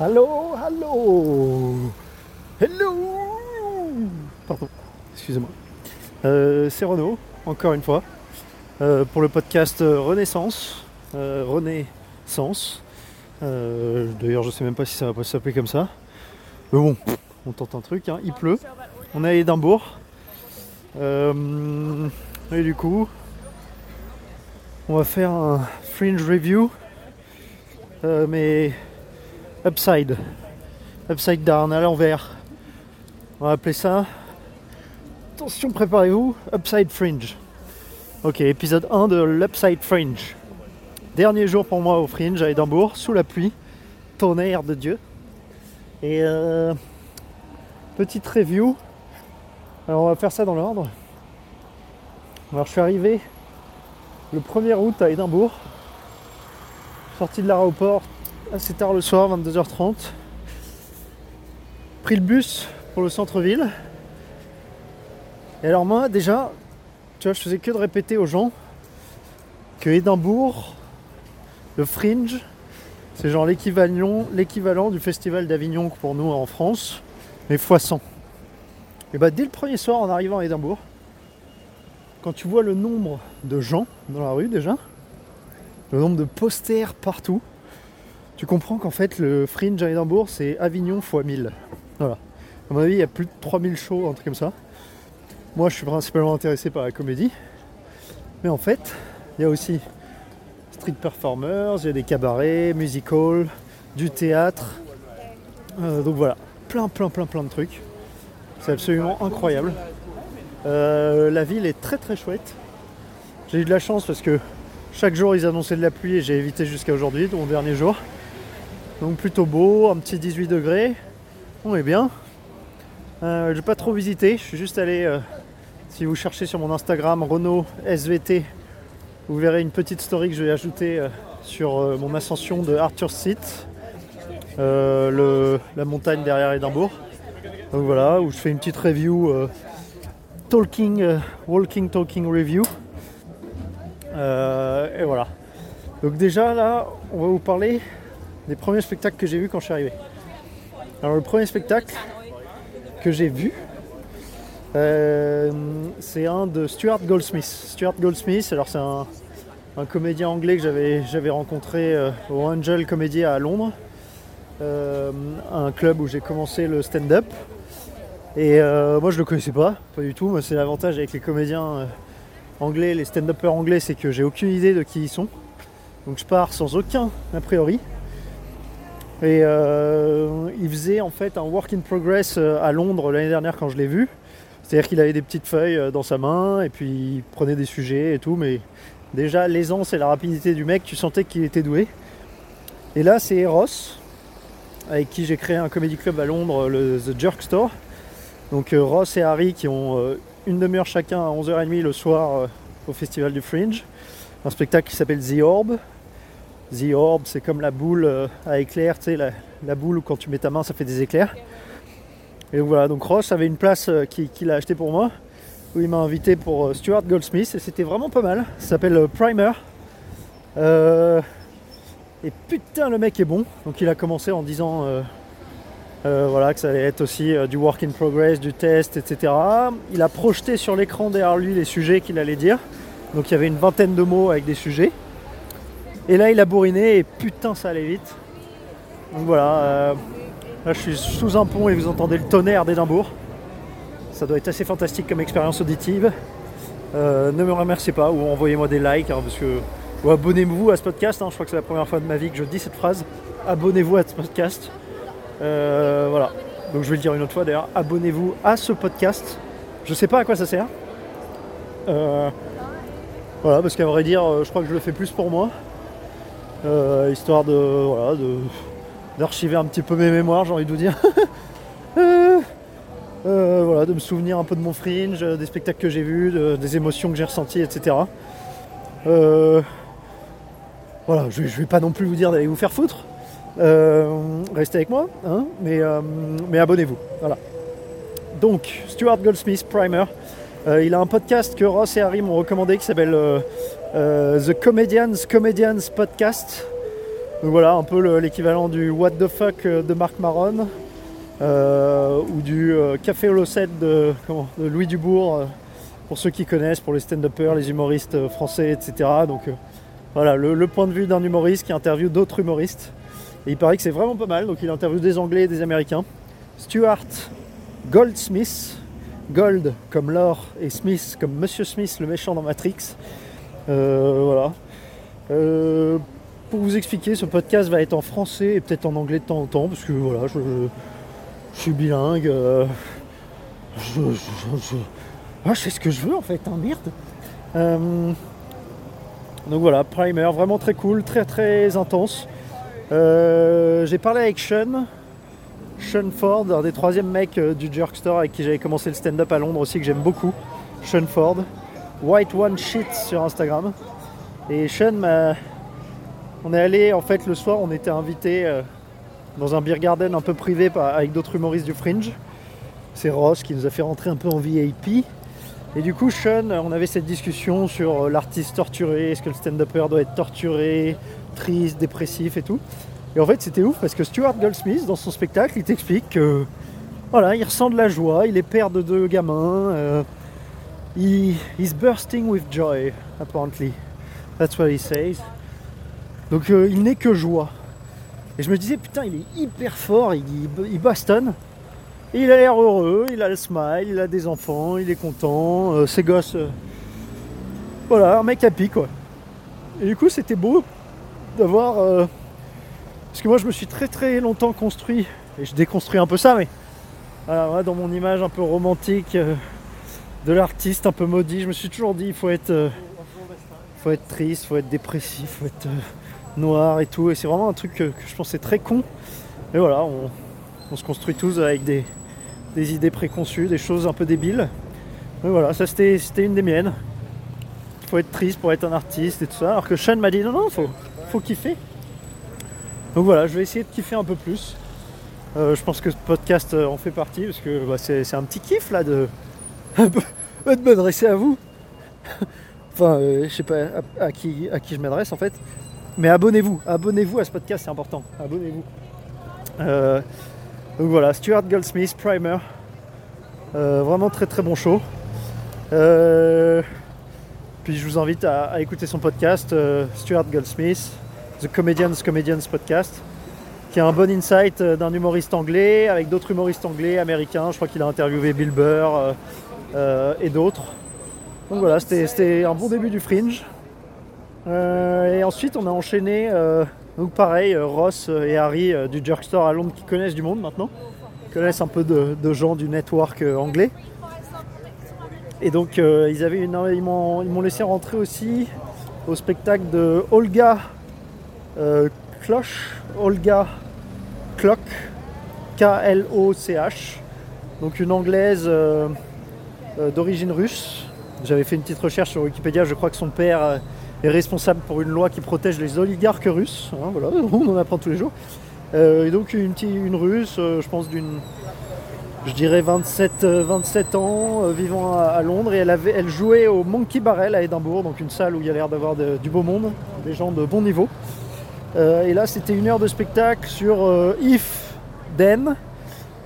Allô, allô, hello. Pardon, excusez-moi. Euh, c'est Renaud, encore une fois, euh, pour le podcast Renaissance. Euh, Renaissance. Euh, D'ailleurs, je sais même pas si ça va pas s'appeler comme ça. Mais bon, on tente un truc. hein. Il pleut. On est à Édimbourg. Et du coup, on va faire un fringe review. Mais upside. Upside down, à l'envers. On va appeler ça. Attention, préparez-vous. Upside Fringe. Ok, épisode 1 de l'Upside Fringe. Dernier jour pour moi au Fringe à Édimbourg, sous la pluie. Tonnerre de Dieu. Et euh, petite review. Alors on va faire ça dans l'ordre. Alors je suis arrivé le 1er août à Édimbourg. Sorti de l'aéroport assez tard le soir, 22h30. Pris le bus pour le centre-ville. Et alors moi déjà, tu vois, je faisais que de répéter aux gens que Édimbourg, le Fringe, c'est genre l'équivalent, du festival d'Avignon pour nous en France, mais fois 100. Et bah dès le premier soir en arrivant à Édimbourg, quand tu vois le nombre de gens dans la rue déjà, le nombre de posters partout, tu comprends qu'en fait le Fringe à Édimbourg c'est Avignon x 1000. Voilà. À mon avis, il y a plus de 3000 shows, un truc comme ça. Moi, je suis principalement intéressé par la comédie. Mais en fait, il y a aussi street performers, il y a des cabarets, music hall, du théâtre. Euh, donc voilà, plein, plein, plein, plein de trucs. C'est absolument incroyable. Euh, la ville est très, très chouette. J'ai eu de la chance parce que chaque jour ils annonçaient de la pluie et j'ai évité jusqu'à aujourd'hui, mon dernier jour. Donc plutôt beau, un petit 18 degrés. On est bien. Euh, j'ai pas trop visité, je suis juste allé, euh, si vous cherchez sur mon Instagram Renault SVT, vous verrez une petite story que je vais ajouter euh, sur euh, mon ascension de Arthur Seat, la montagne derrière Édimbourg. Donc voilà, où je fais une petite review, talking, walking talking review. Et voilà. Donc déjà là, on va vous parler des premiers spectacles que j'ai vus quand je suis arrivé. Alors le premier spectacle que j'ai vu, euh, c'est un de Stuart Goldsmith. Stuart Goldsmith, alors c'est un, un comédien anglais que j'avais, rencontré euh, au Angel Comedy à Londres, euh, un club où j'ai commencé le stand-up. Et moi je le connaissais pas, pas du tout. C'est l'avantage avec les comédiens anglais, les stand-uppers anglais, c'est que j'ai aucune idée de qui ils sont. Donc je pars sans aucun a priori. Et euh, il faisait en fait un work in progress euh, à Londres l'année dernière quand je l'ai vu. C'est-à-dire qu'il avait des petites feuilles euh, dans sa main et puis il prenait des sujets et tout, mais déjà l'aisance et la rapidité du mec, tu sentais qu'il était doué. Et là c'est Ross, avec qui j'ai créé un comedy club à Londres, le The Jerk Store. Donc Ross et Harry qui ont une demi-heure chacun à 11h30 le soir au festival du Fringe. Un spectacle qui s'appelle The Orb. The Orb, c'est comme la boule euh, à éclairs, tu sais, la, boule où quand tu mets ta main ça fait des éclairs. Et voilà, donc Ross avait une place euh, qui- qu'il a acheté pour moi, où il m'a invité pour euh, Stuart Goldsmith, et c'était vraiment pas mal. Ça s'appelle Primer. Et putain, le mec est bon. Donc il a commencé en disant voilà, que ça allait être aussi du work in progress, du test, etc. Il a projeté sur l'écran derrière lui les sujets qu'il allait dire. Donc il y avait une vingtaine de mots avec des sujets. Et là, il a bourriné et putain, ça allait vite. Donc voilà, euh, là je suis sous un pont et vous entendez le tonnerre d'Édimbourg. Ça doit être assez fantastique comme expérience auditive. Euh, ne me remerciez pas ou envoyez-moi des likes hein, parce que ou abonnez-vous à ce podcast. hein. je crois que c'est la première fois de ma vie que je dis cette phrase. Abonnez-vous à ce podcast. Euh, voilà. Donc je vais le dire une autre fois d'ailleurs. Abonnez-vous à ce podcast. Je sais pas à quoi ça sert. Voilà, parce qu'à vrai dire, je crois que je le fais plus pour moi. Euh, histoire de voilà de d'archiver un petit peu mes mémoires, j'ai envie de vous dire. Euh, euh, voilà, de me souvenir un peu de mon fringe, des spectacles que j'ai vus, de- des émotions que j'ai ressenties, etc. Voilà, je, vais pas non plus vous dire d'aller vous faire foutre. Restez avec moi, hein, mais, mais abonnez-vous. Voilà. Donc, Stuart Goldsmith, Primer. Il a un podcast que Ross et Harry m'ont recommandé qui s'appelle euh, euh, The Comedians Comedians Podcast. Donc voilà, un peu l'équivalent du What the fuck de Marc Maron ou du Café Holocète de, de Louis Dubourg pour ceux qui connaissent, pour les stand-uppers, les humoristes français, etc. Donc voilà, le, point de vue d'un humoriste qui interviewe d'autres humoristes. Et il paraît que c'est vraiment pas mal, donc il interviewe des Anglais et des Américains. Stuart Goldsmith, Gold comme l'or et Smith comme Monsieur Smith, le méchant dans Matrix. Euh, voilà. Euh, pour vous expliquer, ce podcast va être en français et peut-être en anglais de temps en temps, parce que voilà, je, suis bilingue. Euh, je, ah, sais ce que je veux en fait, hein, merde. Donc voilà, primer, vraiment très cool, très très intense. J'ai parlé avec Sean, Sean Ford, un des troisièmes mecs du Jerk Store avec qui j'avais commencé le stand-up à Londres aussi, que j'aime beaucoup. Sean Ford. White One Shit sur Instagram. Et Sean m'a. On est allé, en fait, le soir, on était invité euh, dans un beer garden un peu privé avec d'autres humoristes du Fringe. C'est Ross qui nous a fait rentrer un peu en VIP. Et du coup, Sean, on avait cette discussion sur euh, l'artiste torturé, est-ce que le stand-upper doit être torturé, triste, dépressif et tout. Et en fait, c'était ouf parce que Stuart Goldsmith, dans son spectacle, il t'explique que voilà, il ressent de la joie, il est père de deux gamins, euh, il he's bursting with joy, apparently. That's what he says. Donc, euh, il n'est que joie. Et je me disais, putain, il est hyper fort, il, bastonne. Il a l'air heureux, il a le smile, il a des enfants, il est content, euh, ses gosses. Euh, voilà, un mec happy quoi. Et du coup, c'était beau d'avoir. Parce que moi, je me suis très très longtemps construit, et je déconstruis un peu ça, mais. Voilà, dans mon image un peu romantique de l'artiste un peu maudit, je me suis toujours dit il faut être. faut être triste, faut être dépressif, faut être noir et tout. Et c'est vraiment un truc que, je pensais très con. Et voilà, on se construit tous avec des, idées préconçues, des choses un peu débiles. Mais voilà, ça c'était une des miennes. Il faut être triste pour être un artiste et tout ça. Alors que Sean m'a dit non, non, faut, faut kiffer. Donc voilà, je vais essayer de kiffer un peu plus. Euh, je pense que ce podcast euh, en fait partie parce que bah, c'est un petit kiff là de, de m'adresser à vous. enfin, euh, je sais pas à, qui, je m'adresse en fait. Mais abonnez-vous, abonnez-vous à ce podcast, c'est important. Abonnez-vous. Donc voilà, Stuart Goldsmith, Primer. Euh, vraiment très très bon show. Euh, puis je vous invite à, écouter son podcast, euh, Stuart Goldsmith, The Comedians Comedians Podcast, qui a un bon insight d'un humoriste anglais avec d'autres humoristes anglais, américains. Je crois qu'il a interviewé Bill Burr et d'autres. Donc voilà, c'était un bon début du Fringe. et ensuite, on a enchaîné donc pareil, euh, Ross euh, et Harry euh, du Jerkstore à Londres qui connaissent du monde maintenant, connaissent un peu de, gens du network anglais. Et donc ils, avaient une, ils m'ont laissé rentrer aussi au spectacle de Olga Kloch, Olga Klock, K-L-O-C-H, donc une anglaise d'origine russe. J'avais fait une petite recherche sur Wikipédia, je crois que son père est responsable pour une loi qui protège les oligarques russes. Hein, voilà, on en apprend tous les jours. Euh, et donc une, une russe, euh, je pense d'une, je dirais 27, 27 euh, ans, vivant à, Londres, et elle, avait, elle jouait au Monkey Barrel à Édimbourg, donc une salle où il y a l'air d'avoir du beau monde, des gens de bon niveau. et là, c'était une heure de spectacle sur If Then.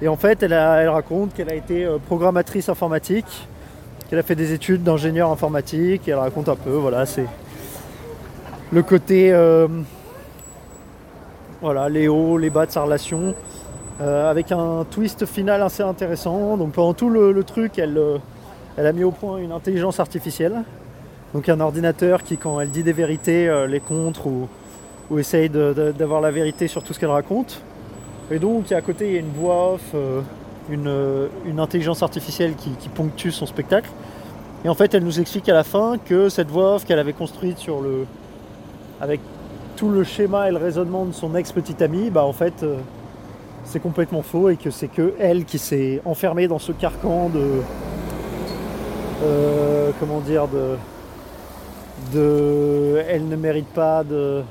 Et en fait, elle, raconte qu'elle a été programmatrice informatique, qu'elle a fait des études d'ingénieur informatique, et elle raconte un peu, voilà, c'est le côté euh, voilà, les hauts, les bas de sa relation, euh, avec un twist final assez intéressant. Donc pendant tout le, truc, elle, euh, a mis au point une intelligence artificielle. Donc un ordinateur qui, quand elle dit des vérités, les contre ou essaye d'avoir la vérité sur tout ce qu'elle raconte. Et donc à côté, il y a une voix off, une, intelligence artificielle qui, ponctue son spectacle. Et en fait, elle nous explique à la fin que cette voix off qu'elle avait construite sur le, avec tout le schéma et le raisonnement de son ex-petite amie, bah en fait euh, c'est complètement faux et que c'est que elle qui s'est enfermée dans ce carcan de euh, comment dire de elle ne mérite pas de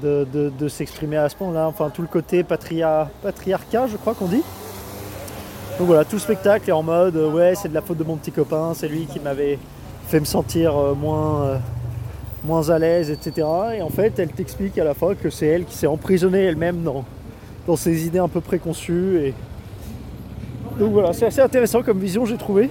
de, s'exprimer à ce point-là, enfin tout le côté patria, patriarcat je crois qu'on dit. Donc voilà, tout le spectacle est en mode ouais c'est de la faute de mon petit copain, c'est lui qui m'avait fait me sentir euh, moins moins à l'aise, etc. Et en fait, elle t'explique à la fin que c'est elle qui s'est emprisonnée elle-même dans, dans ses idées un peu préconçues. Donc voilà, c'est assez intéressant comme vision, j'ai trouvé.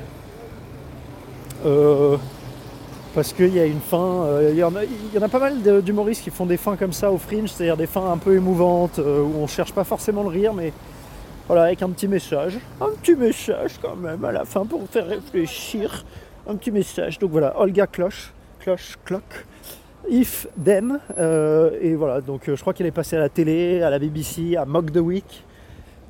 Parce qu'il y a une fin, euh, il, y en a, pas mal d'humoristes qui font des fins comme ça au fringe, c'est-à-dire des fins un peu émouvantes, euh, où on cherche pas forcément le rire, mais voilà, avec un petit message. Un petit message quand même à la fin pour faire réfléchir. Un petit message. Donc voilà, Olga Cloche, Cloche, Clock, If Them. Euh, et voilà, donc je crois qu'elle est passée à la télé, à la BBC, à Mock the Week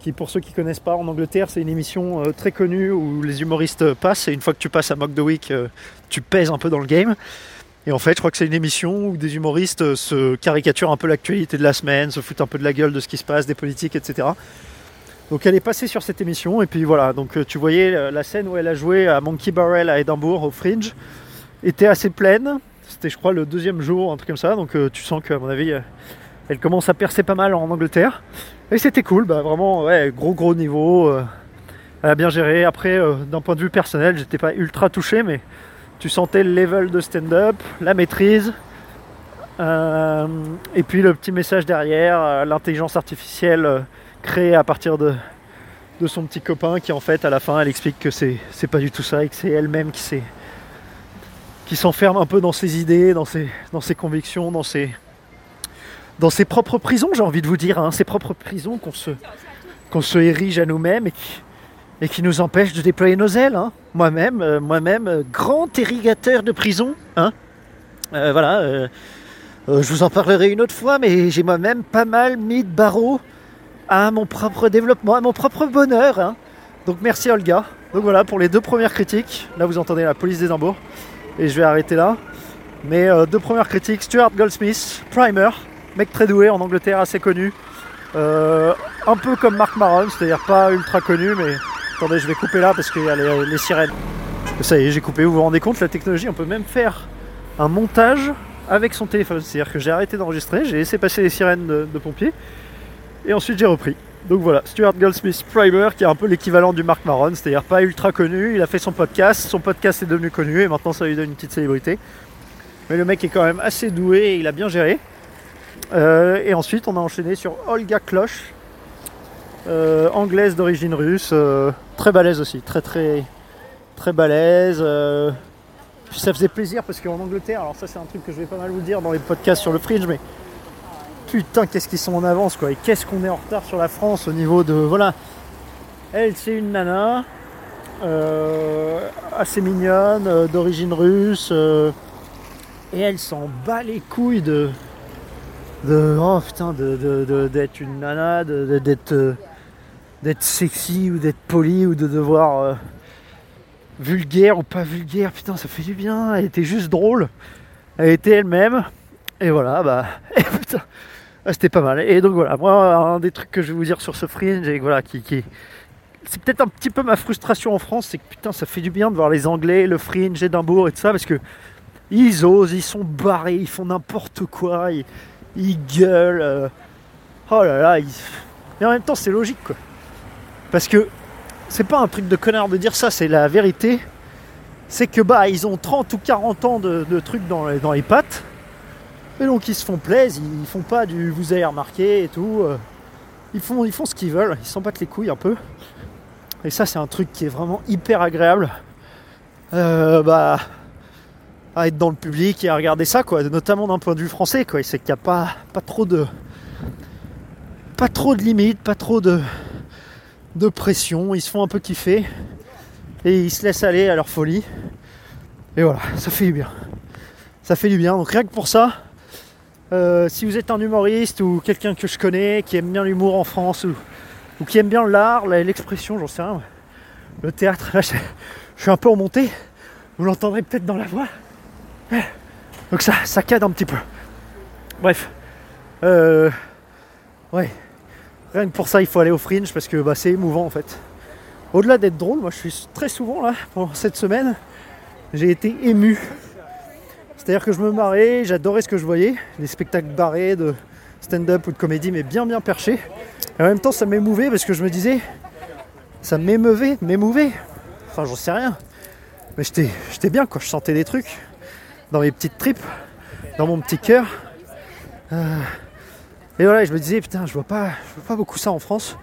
qui pour ceux qui connaissent pas en Angleterre c'est une émission euh, très connue où les humoristes passent et une fois que tu passes à Mock the Week euh, tu pèses un peu dans le game. Et en fait je crois que c'est une émission où des humoristes euh, se caricaturent un peu l'actualité de la semaine, se foutent un peu de la gueule de ce qui se passe, des politiques etc. Donc elle est passée sur cette émission et puis voilà. Donc tu voyais la scène où elle a joué à Monkey Barrel à Édimbourg au Fringe était assez pleine. C'était je crois le deuxième jour un truc comme ça. Donc tu sens qu'à mon avis elle commence à percer pas mal en Angleterre et c'était cool, bah vraiment, gros gros niveau. Euh, elle a bien géré. Après, euh, d'un point de vue personnel, j'étais pas ultra touché, mais tu sentais le level de stand-up, la maîtrise. Euh, et puis le petit message derrière, l'intelligence artificielle créée à partir de, de son petit copain qui en fait à la fin elle explique que c'est, c'est pas du tout ça et que c'est elle-même qui qui s'enferme un peu dans ses idées, dans ses, dans ses convictions, dans ses, dans ses propres prisons, j'ai envie de vous dire, hein, ses propres prisons qu'on se, se érige à nous-mêmes et qui, et qui nous empêchent de déployer nos ailes. Hein. Moi-même, euh, moi-même, euh, grand irrigateur de prison. Hein. Euh, voilà, je vous en parlerai une autre fois, mais j'ai moi-même pas mal mis de barreaux à mon propre développement, à mon propre bonheur. Donc merci Olga. Donc voilà pour les deux premières critiques. Là vous entendez la police des Imbourgs. Et je vais arrêter là. Mais deux premières critiques, Stuart Goldsmith, Primer, mec très doué en Angleterre, assez connu. Euh, un peu comme Mark Maron, c'est-à-dire pas ultra connu, mais attendez, je vais couper là parce qu'il y a les, sirènes. Ça y est, j'ai coupé. Vous vous rendez compte, la technologie, on peut même faire un montage avec son téléphone. C'est-à-dire que j'ai arrêté d'enregistrer, j'ai laissé passer les sirènes de, pompiers, et ensuite j'ai repris. Donc voilà, Stuart Goldsmith Primer, qui est un peu l'équivalent du Mark Maron, c'est-à-dire pas ultra connu. Il a fait son podcast, son podcast est devenu connu, et maintenant ça lui donne une petite célébrité. Mais le mec est quand même assez doué et il a bien géré. Euh, et ensuite, on a enchaîné sur Olga Kloch, euh, anglaise d'origine russe, euh, très balèze aussi, très très très balèze. ça faisait plaisir parce qu'en Angleterre, alors ça c'est un truc que je vais pas mal vous dire dans les podcasts sur le fringe, mais putain qu'est-ce qu'ils sont en avance quoi, et qu'est-ce qu'on est en retard sur la France au niveau de voilà. Elle c'est une nana assez mignonne, d'origine russe, et elle s'en bat les couilles de de oh putain de, d'être une nana, d'être euh, d'être sexy ou d'être poli ou de devoir euh, vulgaire ou pas vulgaire, putain ça fait du bien, elle était juste drôle, elle était elle-même, et voilà bah putain ah, c'était pas mal. Et donc voilà, moi un des trucs que je vais vous dire sur ce fringe et voilà qui, qui c'est peut-être un petit peu ma frustration en France, c'est que putain ça fait du bien de voir les Anglais, le fringe, Édimbourg et tout ça parce que ils osent, ils sont barrés, ils font n'importe quoi, gueulent. Euh, oh là là, mais en même temps c'est logique quoi. Parce que c'est pas un truc de connard de dire ça, c'est la vérité. C'est que bah ils ont 30 ou 40 ans de, trucs dans dans les pattes. Et donc ils se font plaisir, ils font pas du vous avez remarqué et tout. Euh. Ils font, ils font ce qu'ils veulent, ils s'en battent les couilles un peu. Et ça c'est un truc qui est vraiment hyper agréable. Euh, bah à être dans le public et à regarder ça, quoi, notamment d'un point de vue français, quoi. C'est qu'il n'y a pas, pas trop de. Pas trop de limites, pas trop de, de pression. Ils se font un peu kiffer. Et ils se laissent aller à leur folie. Et voilà, ça fait du bien. Ça fait du bien. Donc rien que pour ça, euh, si vous êtes un humoriste ou quelqu'un que je connais qui aime bien l'humour en France ou, ou qui aime bien l'art, l'expression, j'en sais rien, le théâtre, là je, je suis un peu remonté. Vous l'entendrez peut-être dans la voix. Donc ça, ça cadre un petit peu. Bref. Euh, ouais. Rien que pour ça, il faut aller au fringe parce que bah, c'est émouvant en fait. Au-delà d'être drôle, moi je suis très souvent là, pendant cette semaine, j'ai été ému. C'est-à-dire que je me marrais, j'adorais ce que je voyais, les spectacles barrés de stand-up ou de comédie, mais bien bien perchés. Et en même temps, ça m'émouvait parce que je me disais, ça m'émeuvait, m'émouvait. Enfin, j'en sais rien. Mais j'étais bien quoi, je sentais des trucs dans mes petites tripes, dans mon petit cœur. Euh, et voilà, je me disais, putain, je vois pas, je vois pas beaucoup ça en France.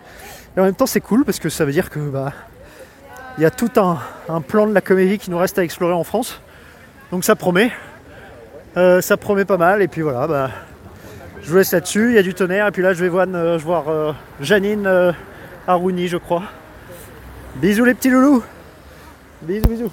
Et en même temps, c'est cool parce que ça veut dire que bah, il y a tout un, plan de la comédie qui nous reste à explorer en France. Donc ça promet. Euh, ça promet pas mal. Et puis voilà, bah, je vous laisse là-dessus. Il y a du tonnerre. Et puis là, je vais voir, euh, voir euh, Janine Harouni, je crois. Bisous les petits loulous. Bisous, bisous.